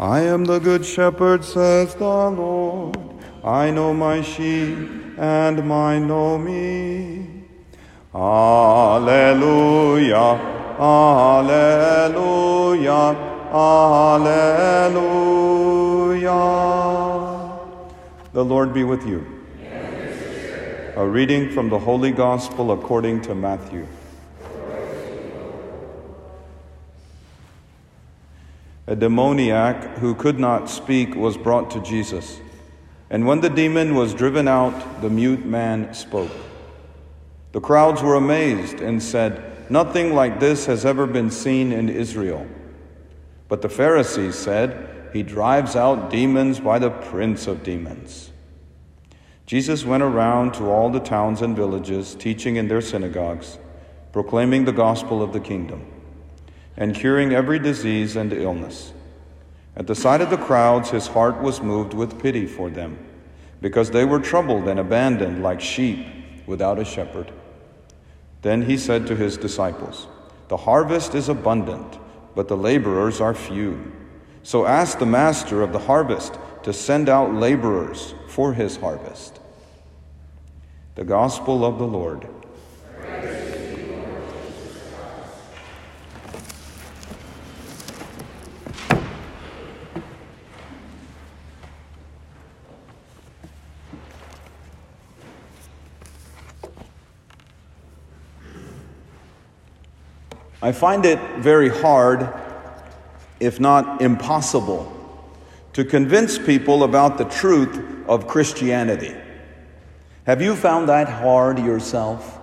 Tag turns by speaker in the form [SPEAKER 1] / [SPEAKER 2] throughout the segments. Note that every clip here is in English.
[SPEAKER 1] I am the good shepherd, says the Lord. I know my sheep, and mine know me. Alleluia, Alleluia, Alleluia. The Lord be with you. A reading from the Holy Gospel according to Matthew. A demoniac who could not speak was brought to Jesus. And when the demon was driven out, the mute man spoke. The crowds were amazed and said, Nothing like this has ever been seen in Israel. But the Pharisees said, He drives out demons by the prince of demons. Jesus went around to all the towns and villages, teaching in their synagogues, proclaiming the gospel of the kingdom and curing every disease and illness. At the sight of the crowds, his heart was moved with pity for them, because they were troubled and abandoned like sheep without a shepherd. Then he said to his disciples, The harvest is abundant, but the laborers are few. So ask the master of the harvest to send out laborers for his harvest. The Gospel of the Lord. I find it very hard, if not impossible, to convince people about the truth of Christianity. Have you found that hard yourself?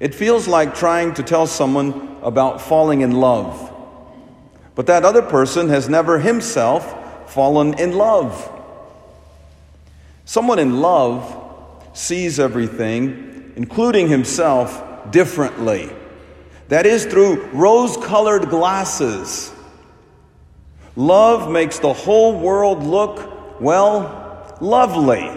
[SPEAKER 1] It feels like trying to tell someone about falling in love, but that other person has never himself fallen in love. Someone in love sees everything, including himself, differently. That is through rose colored glasses. Love makes the whole world look, well, lovely.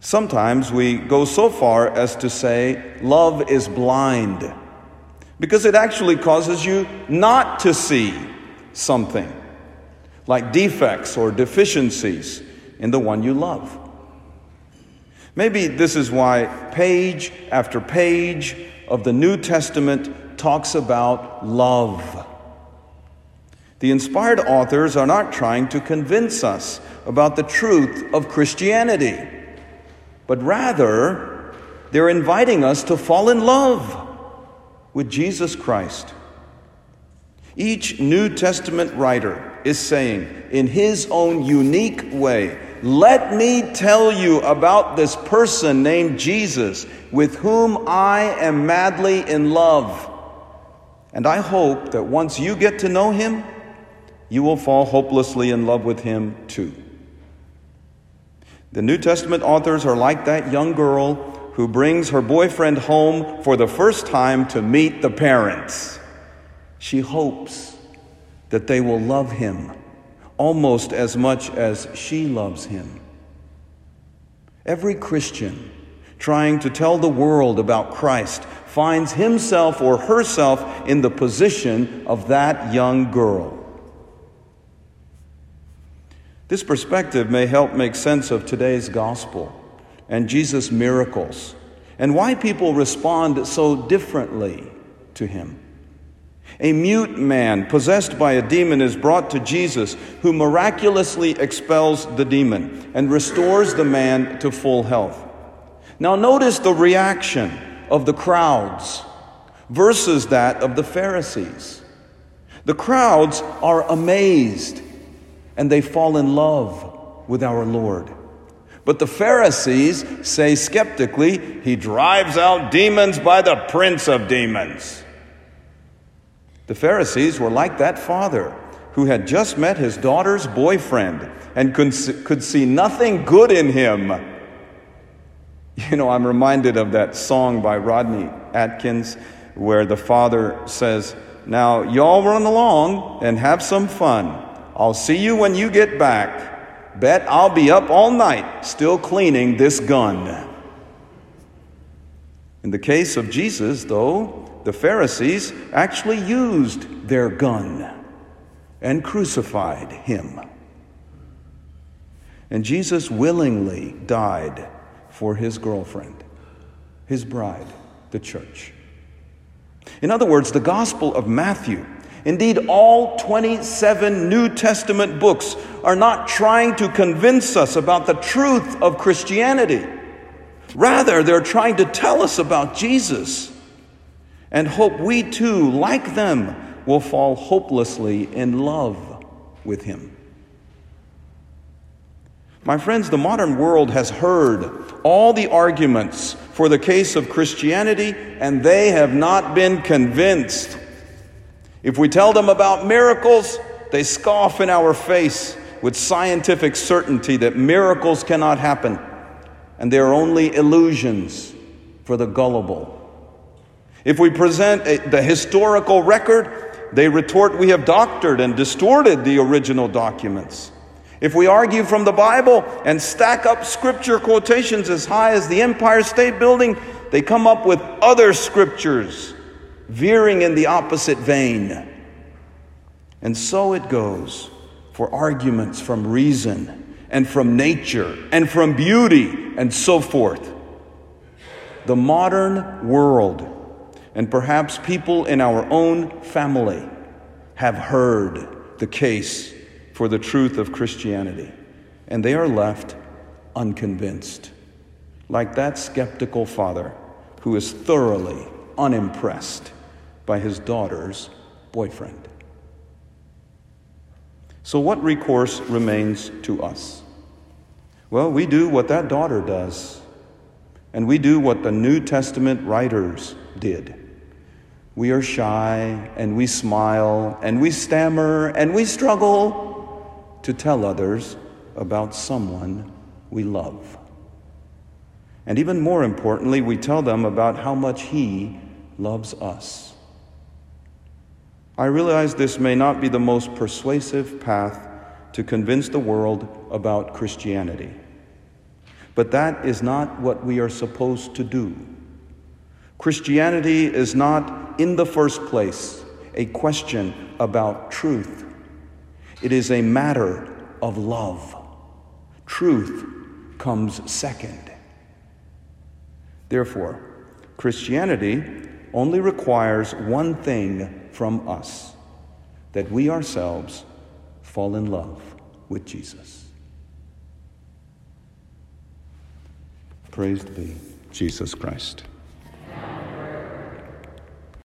[SPEAKER 1] Sometimes we go so far as to say love is blind because it actually causes you not to see something like defects or deficiencies in the one you love. Maybe this is why page after page of the New Testament talks about love. The inspired authors are not trying to convince us about the truth of Christianity, but rather they're inviting us to fall in love with Jesus Christ. Each New Testament writer is saying, in his own unique way, let me tell you about this person named Jesus with whom I am madly in love. And I hope that once you get to know him, you will fall hopelessly in love with him too. The New Testament authors are like that young girl who brings her boyfriend home for the first time to meet the parents. She hopes that they will love him almost as much as she loves him. Every Christian trying to tell the world about Christ finds himself or herself in the position of that young girl. This perspective may help make sense of today's gospel and Jesus' miracles and why people respond so differently to him. A mute man possessed by a demon is brought to Jesus, who miraculously expels the demon and restores the man to full health. Now, notice the reaction of the crowds versus that of the Pharisees. The crowds are amazed and they fall in love with our Lord. But the Pharisees say skeptically, He drives out demons by the prince of demons. The Pharisees were like that father who had just met his daughter's boyfriend and could see nothing good in him. You know, I'm reminded of that song by Rodney Atkins where the father says, Now, y'all run along and have some fun. I'll see you when you get back. Bet I'll be up all night still cleaning this gun. In the case of Jesus, though, the Pharisees actually used their gun and crucified him. And Jesus willingly died for his girlfriend, his bride, the church. In other words, the Gospel of Matthew, indeed all 27 New Testament books, are not trying to convince us about the truth of Christianity. Rather, they're trying to tell us about Jesus and hope we too, like them, will fall hopelessly in love with him. My friends, the modern world has heard all the arguments for the case of Christianity, and they have not been convinced. If we tell them about miracles, they scoff in our face with scientific certainty that miracles cannot happen and they are only illusions for the gullible. If we present a, the historical record, they retort we have doctored and distorted the original documents. If we argue from the Bible and stack up scripture quotations as high as the Empire State Building, they come up with other scriptures veering in the opposite vein. And so it goes for arguments from reason and from nature and from beauty and so forth. The modern world, and perhaps people in our own family, have heard the case for the truth of Christianity, and they are left unconvinced, like that skeptical father who is thoroughly unimpressed by his daughter's boyfriend. So, what recourse remains to us? Well, we do what that daughter does, and we do what the New Testament writers did. We are shy, and we smile, and we stammer, and we struggle to tell others about someone we love. And even more importantly, we tell them about how much He loves us. I realize this may not be the most persuasive path to convince the world about Christianity. But that is not what we are supposed to do. Christianity is not, in the first place, a question about truth. It is a matter of love. Truth comes second. Therefore, Christianity only requires one thing from us that we ourselves fall in love with Jesus. Praised be Jesus Christ.